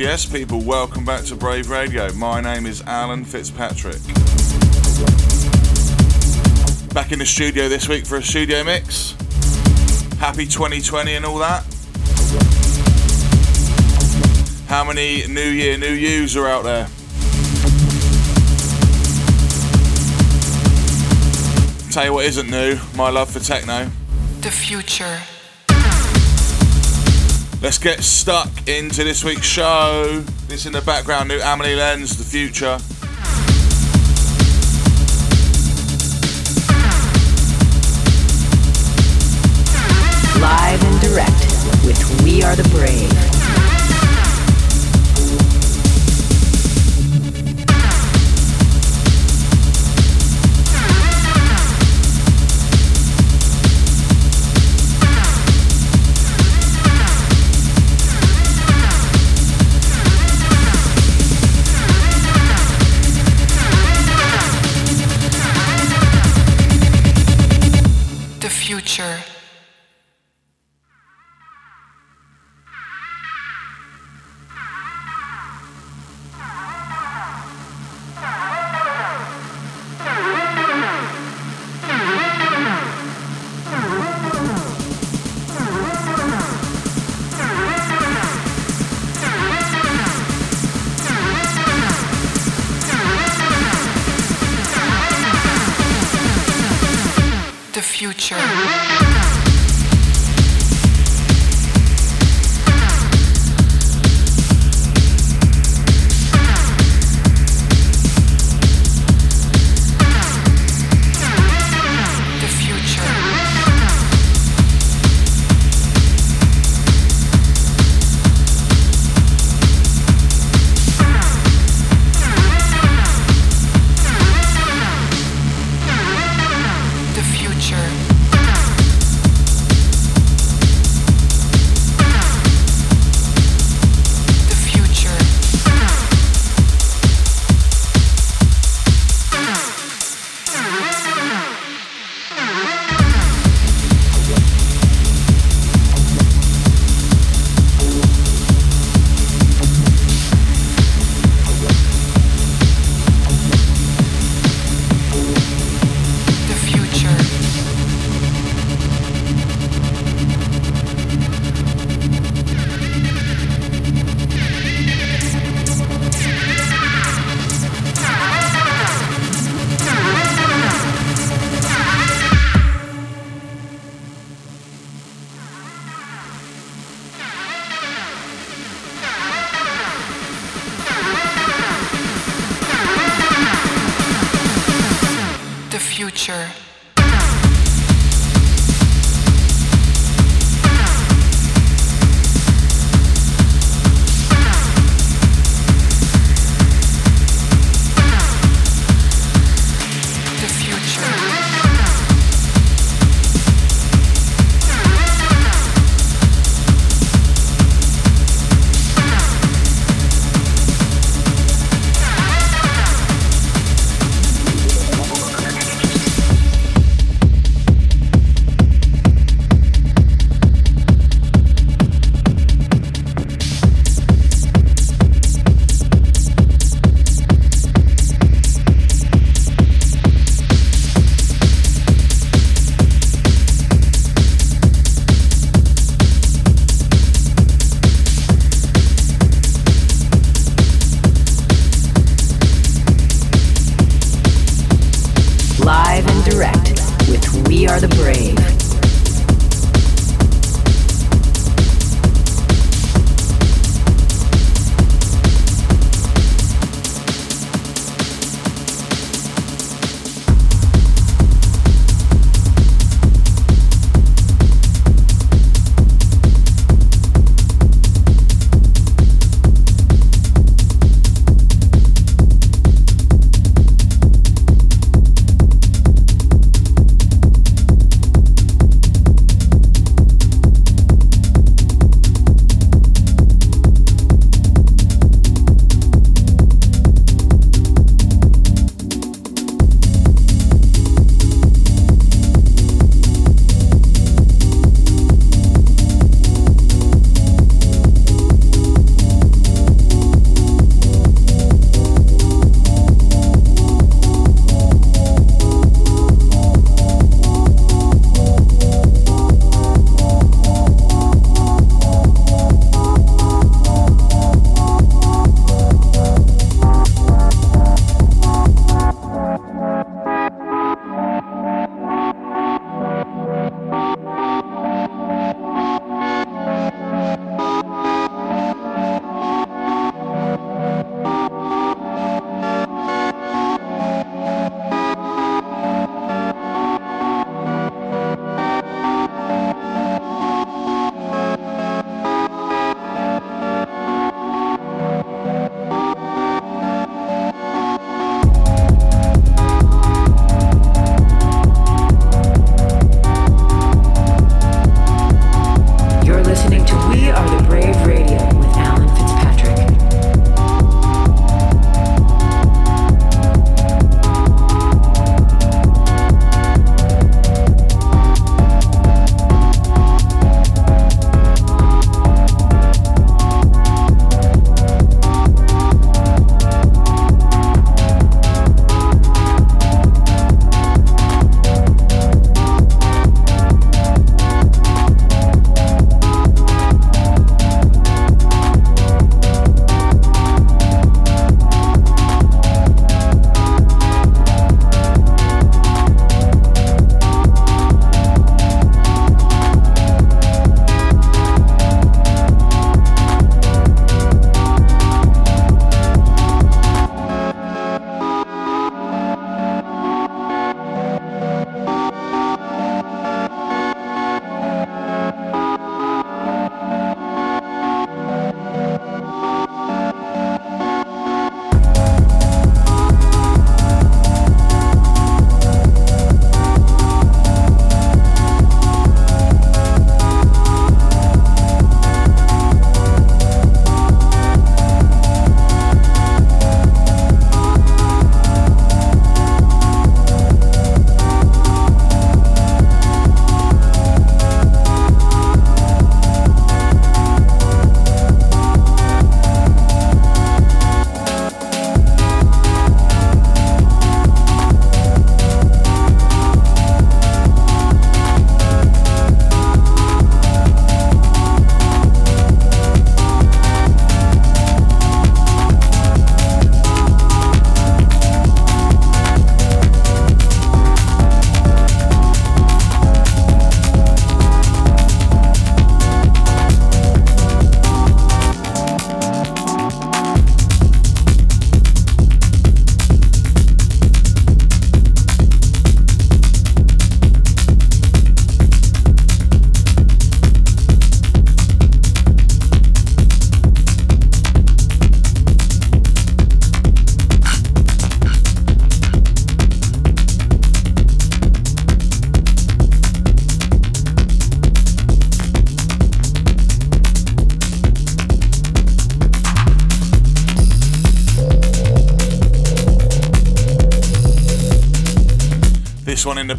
yes, people, welcome back to Brave Radio. My name is Alan Fitzpatrick. Back in the studio this week for a studio mix. Happy 2020 and all that. How many New Year, New Yous are out there? Tell you what isn't new, my love for techno. The future. Let's get stuck into this week's show. This in the background, new Amelie Lens, The Future. Live and direct with We Are the Brave. future.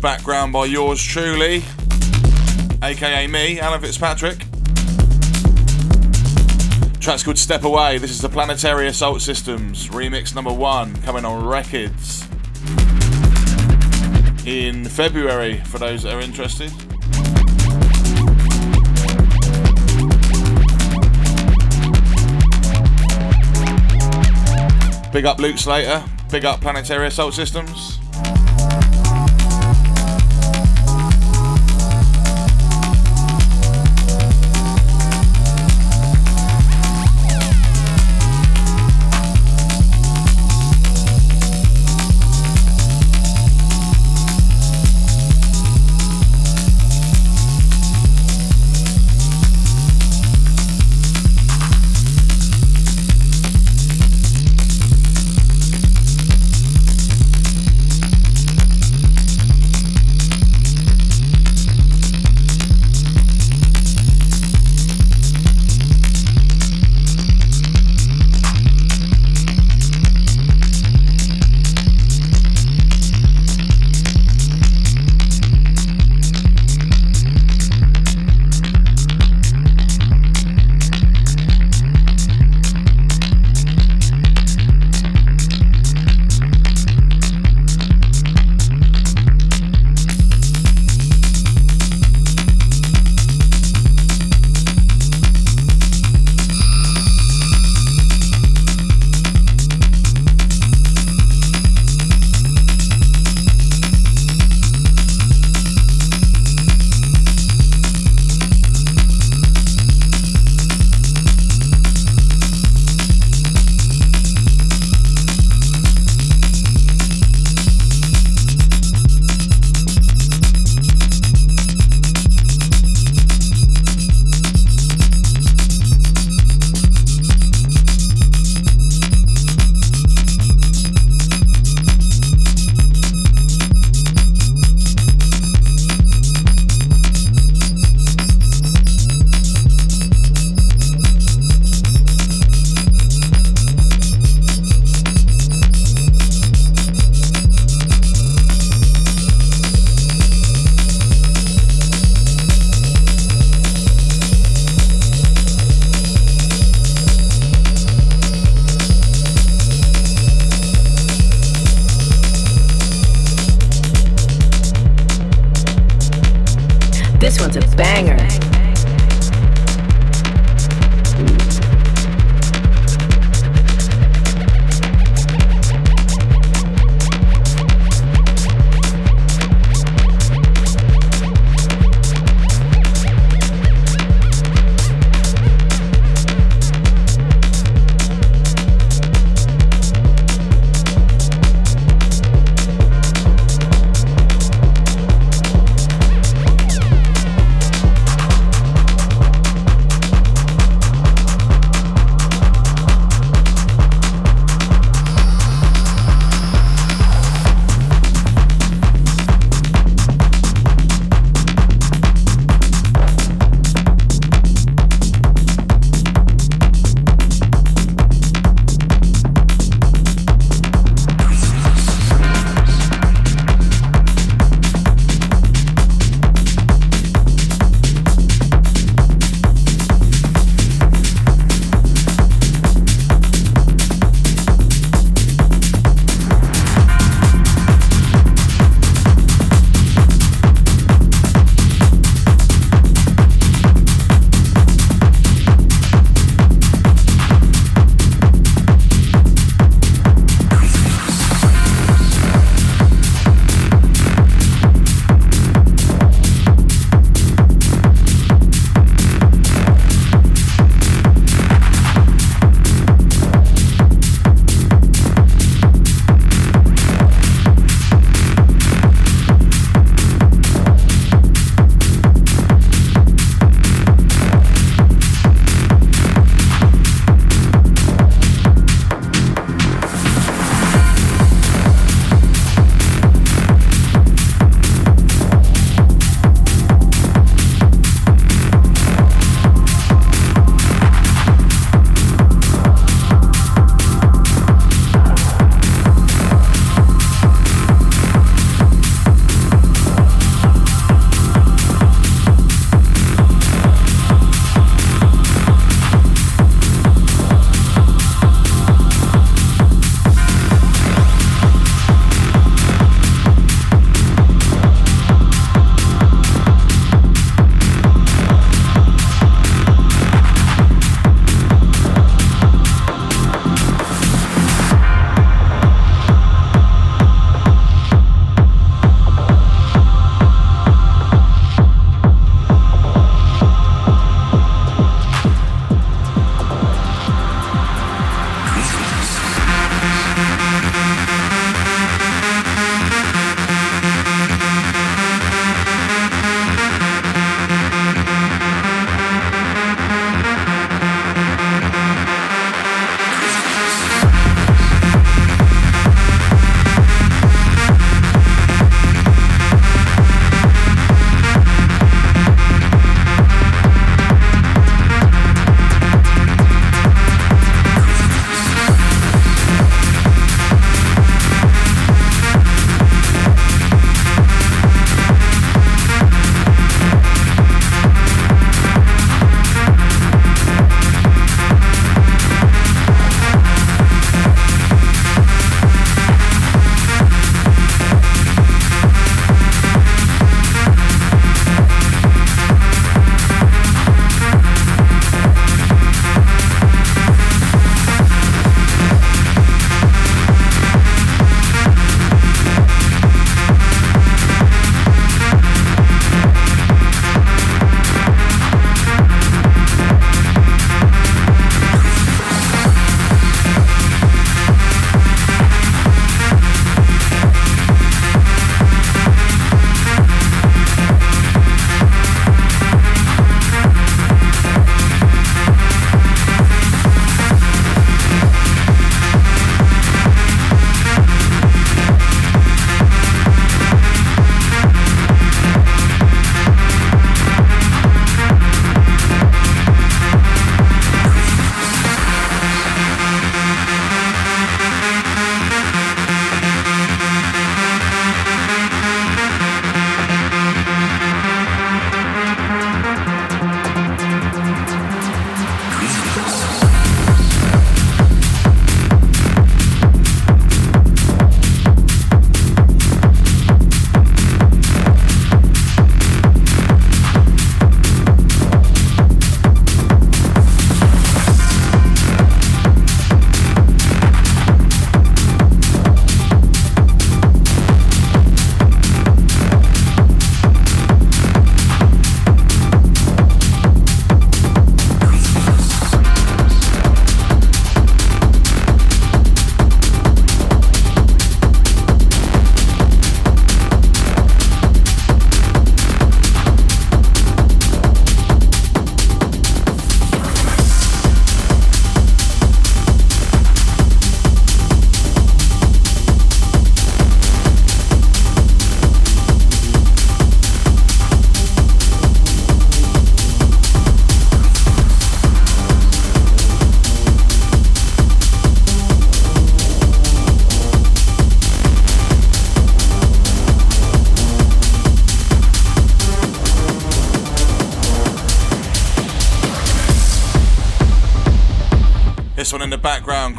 Background by yours truly, aka me, Alan Fitzpatrick. Track's called Step Away. This is the Planetary Assault Systems remix number one coming on records in February for those that are interested. Big up Luke Slater. Big up Planetary Assault Systems.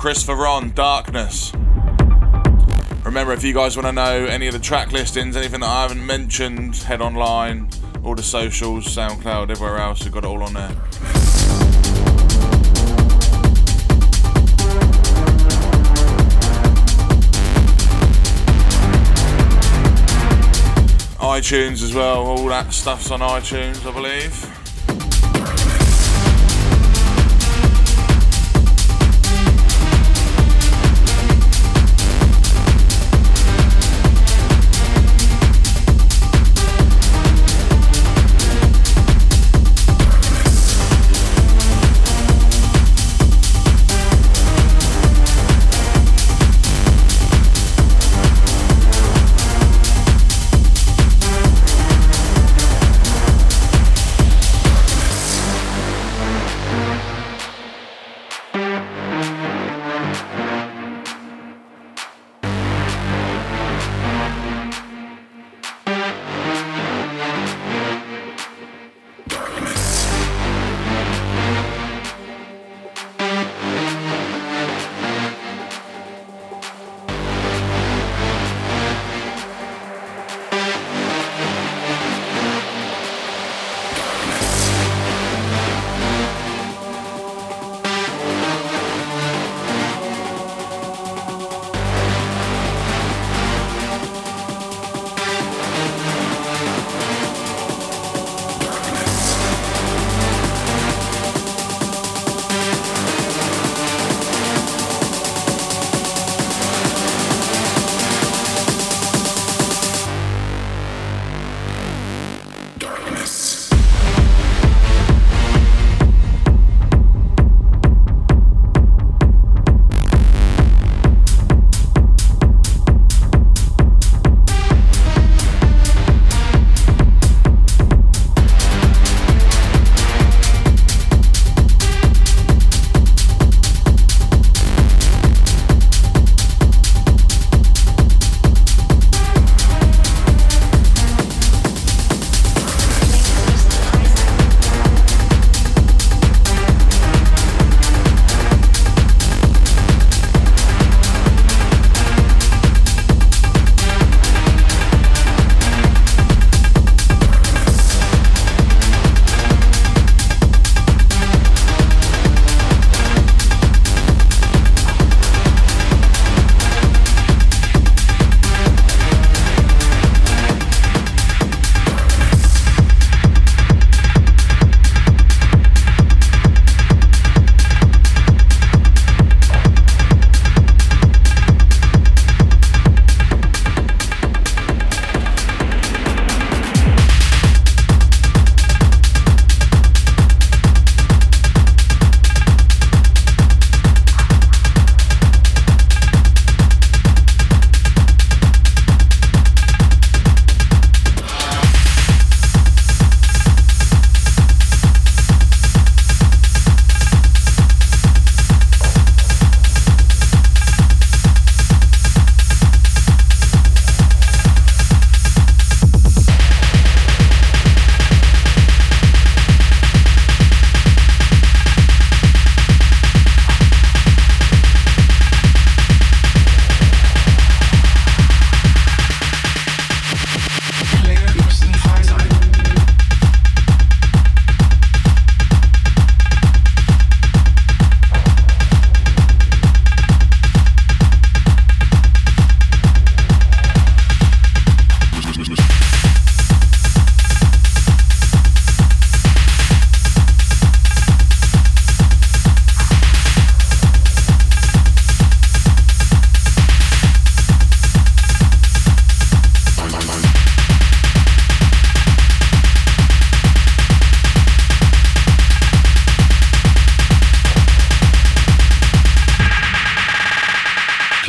Background, Christopher Ron, Darkness. Remember, if you guys want to know any of the track listings, anything that I haven't mentioned, head online, all the socials, SoundCloud, everywhere else, we've got it all on there. iTunes as well, all that stuff's on iTunes, I believe.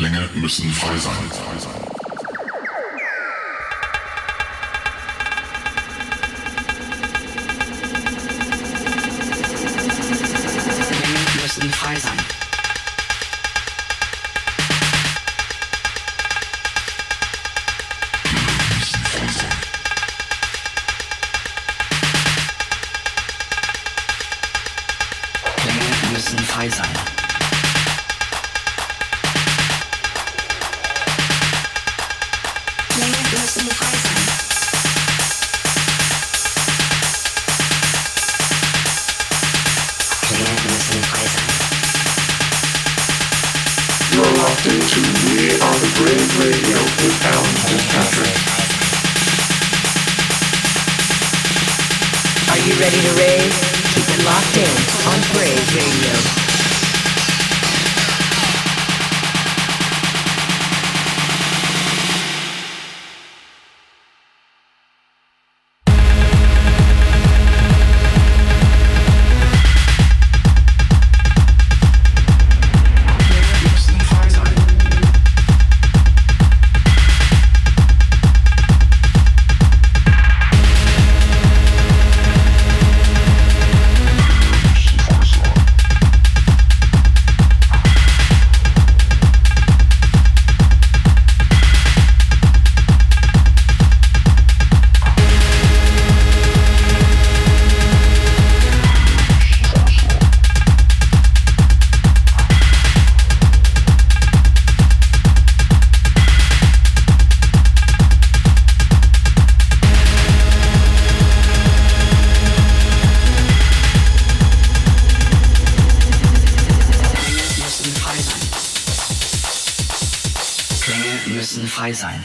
Klänge müssen frei sein. Klänge müssen frei sein. Grenzen frei sein.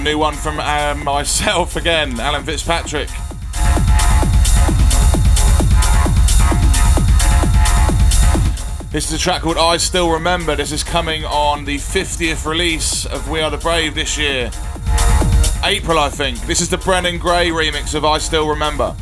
Background, new one from uh, myself again, Alan Fitzpatrick. This is a track called I Still Remember. This is coming on the 50th release of We Are the Brave this year. April, I think. This is the Brennan Gray remix of I Still Remember.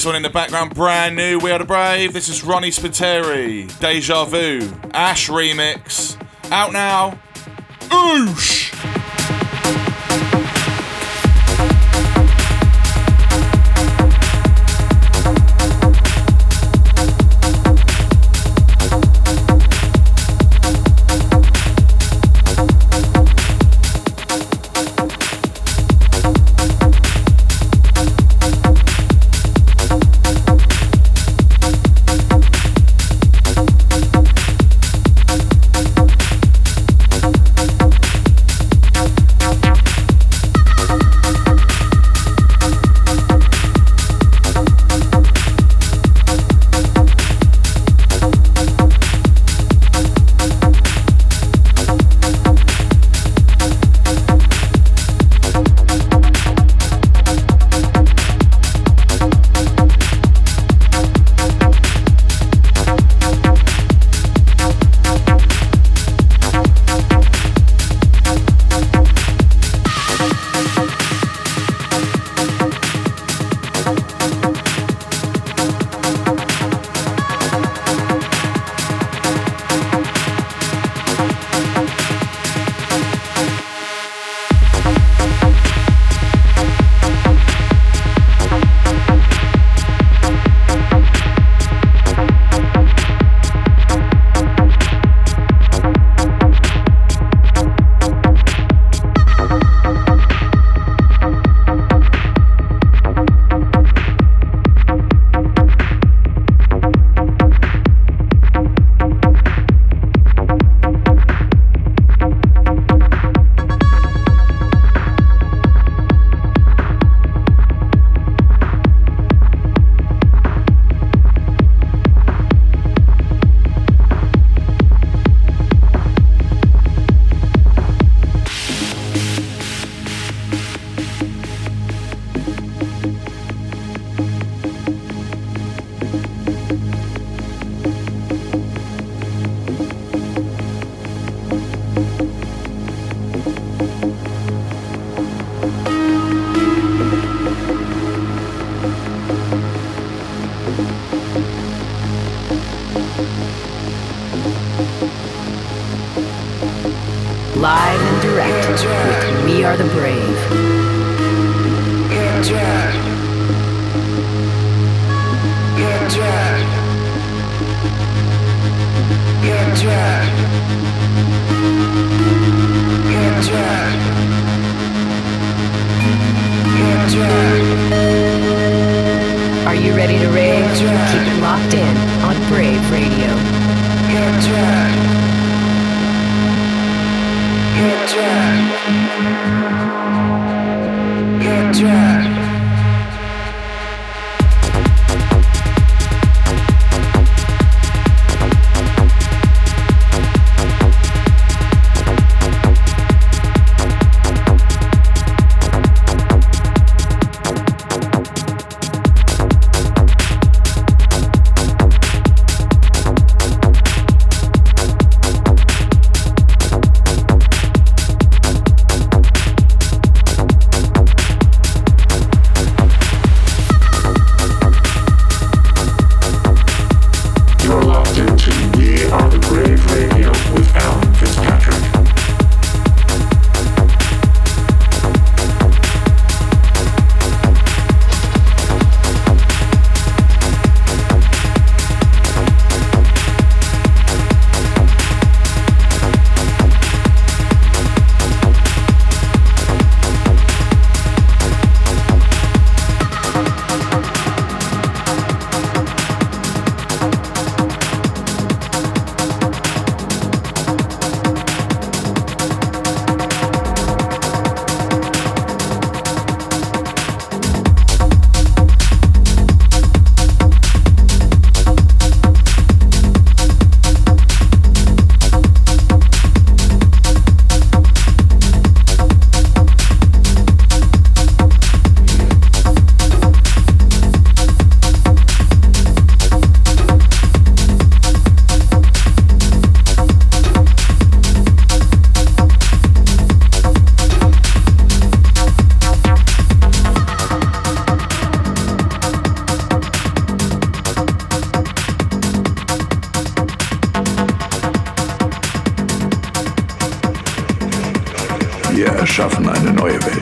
This one in the background, brand new. We are the Brave. This is Ronnie Spiteri, Deja Vu, Ash remix. Out now. Oosh! Brave Radio. Get drunk. erschaffen eine neue Welt.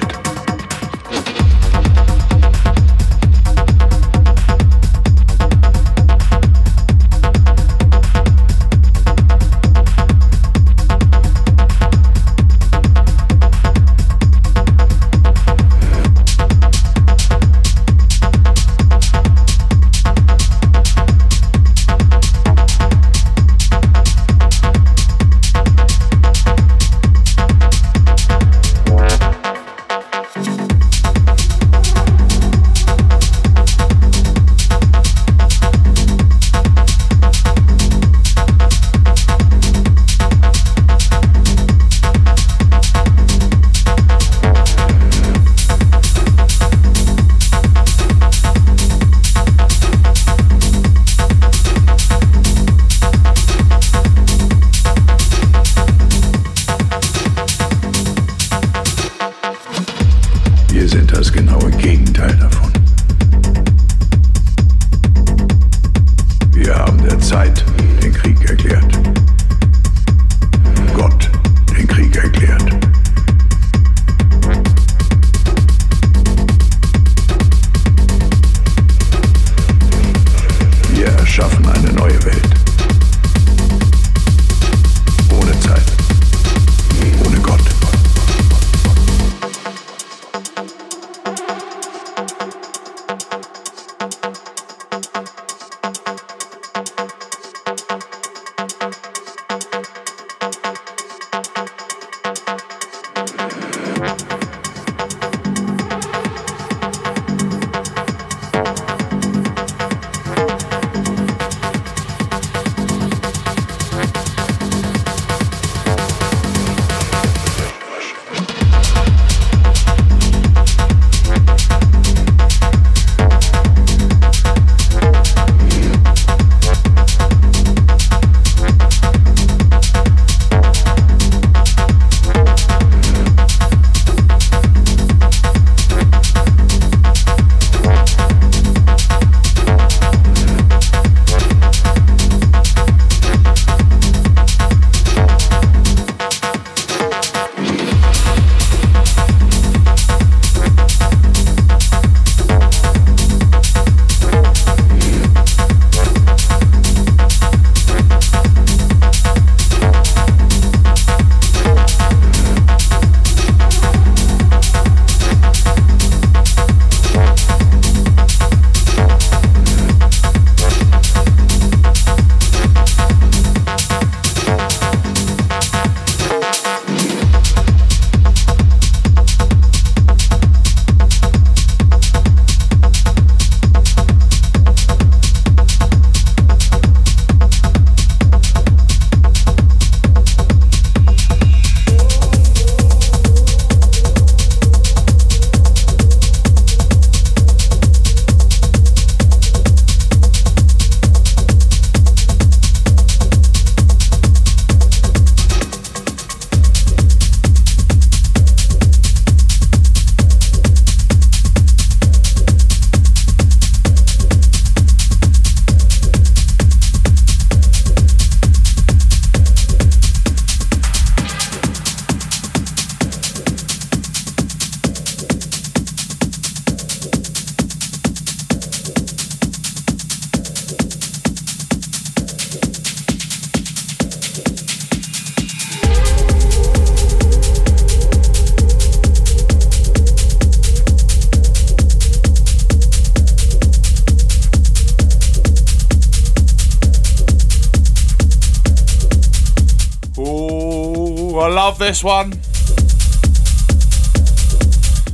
This one.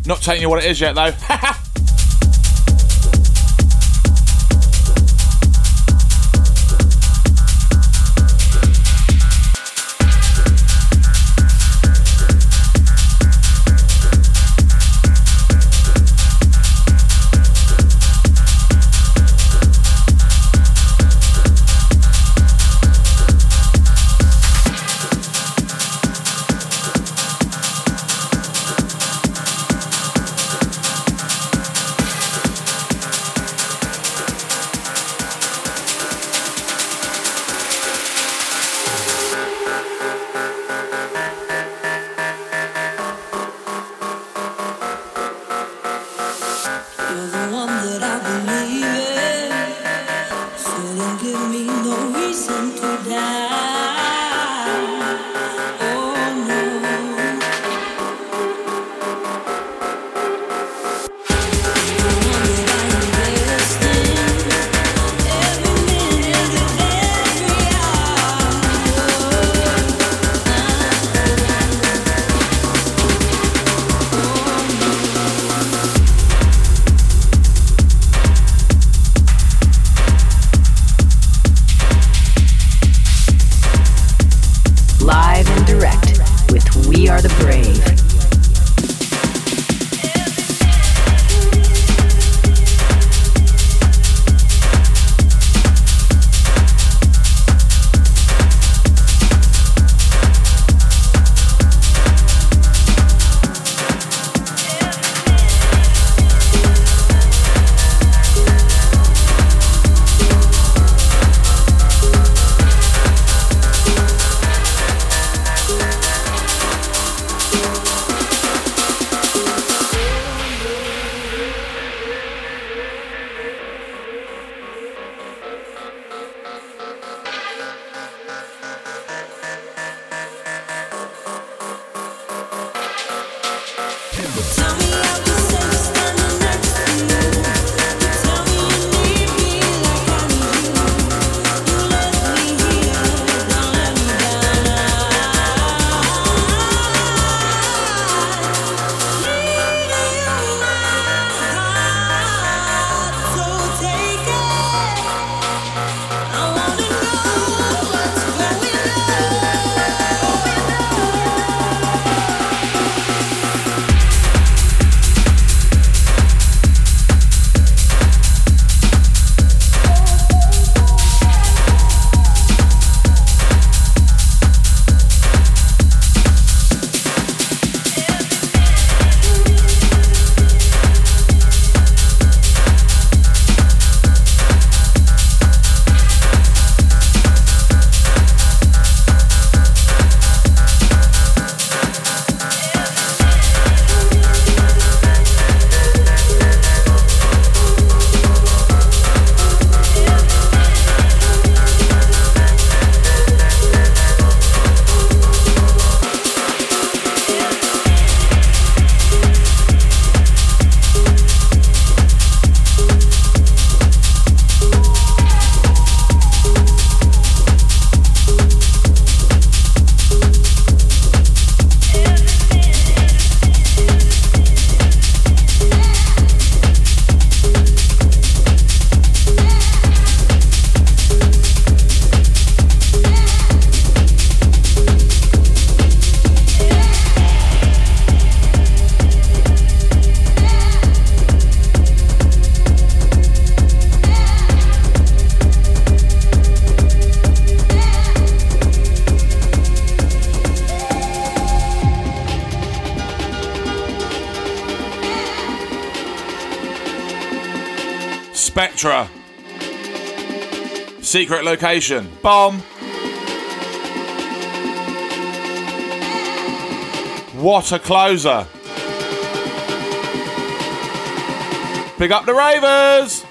Not telling you what it is yet though. Secret location. Bomb. What a closer. Pick up the Ravers.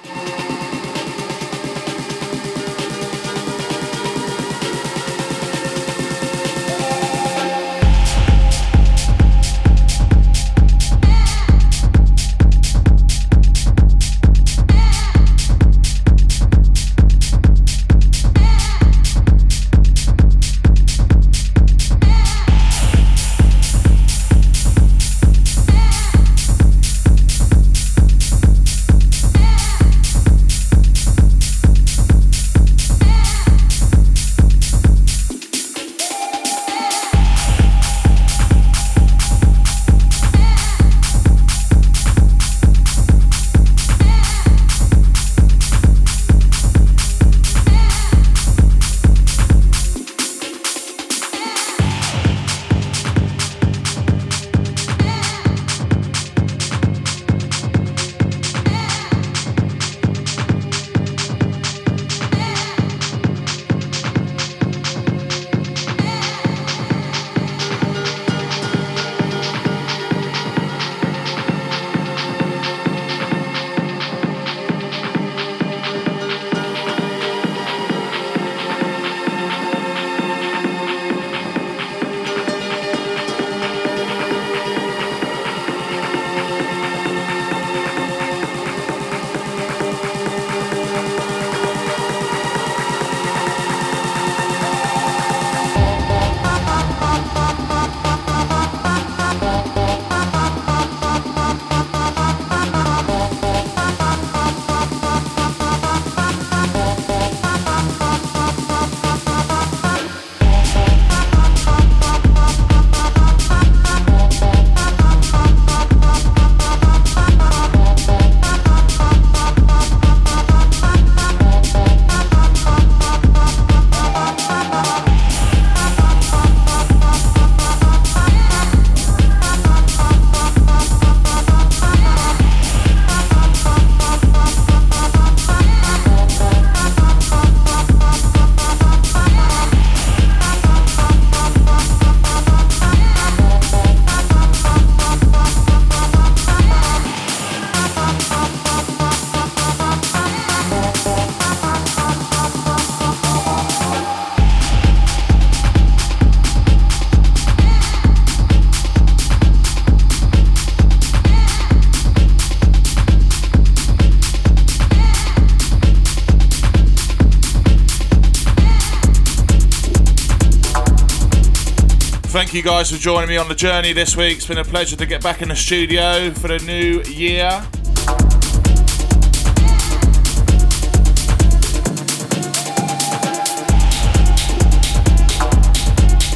You guys for joining me on the journey this week. It's been a pleasure to get back in the studio for the new year.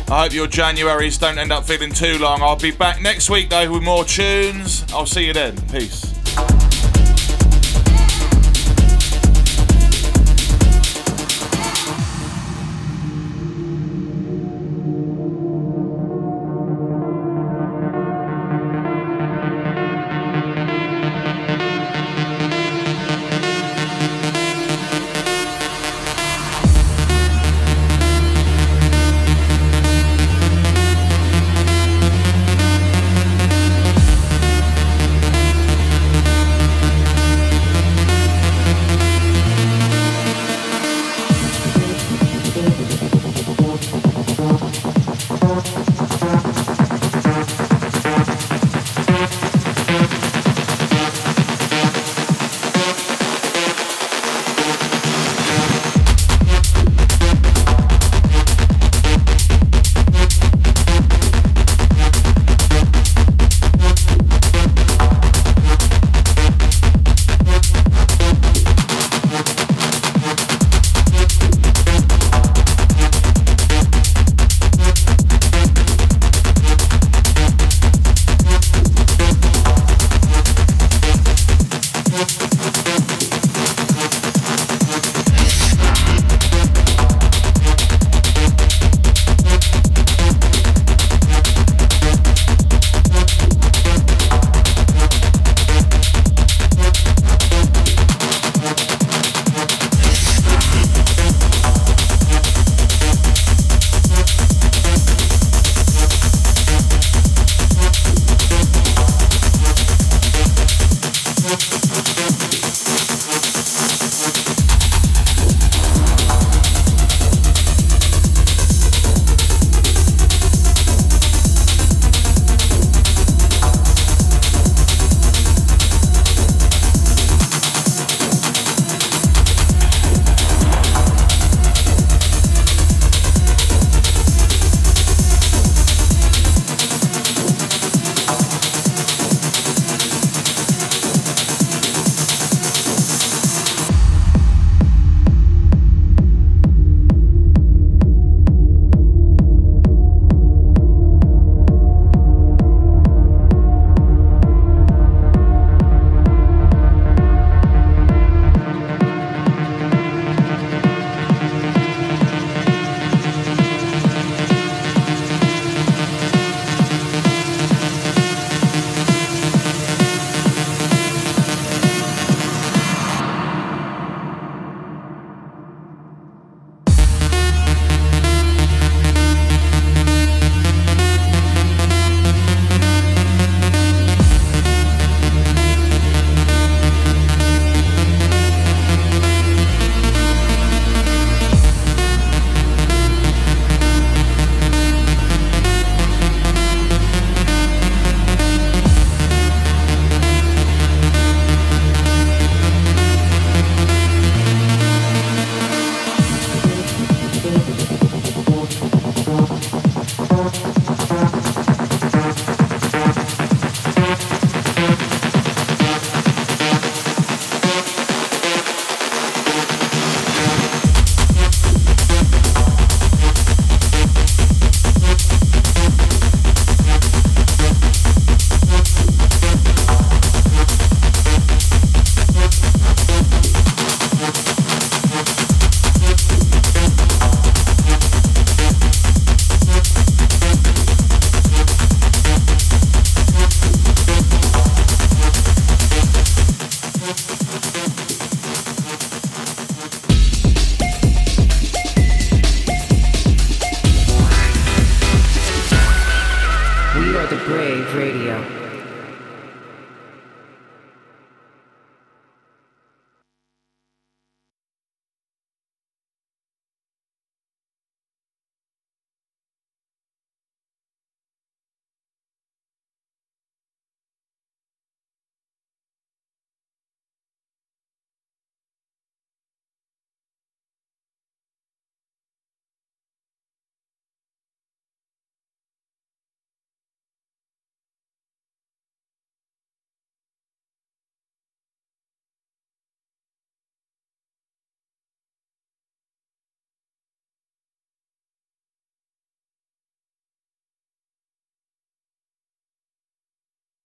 I hope your Januaries don't end up feeling too long. I'll be back next week though with more tunes. I'll see you then. Peace.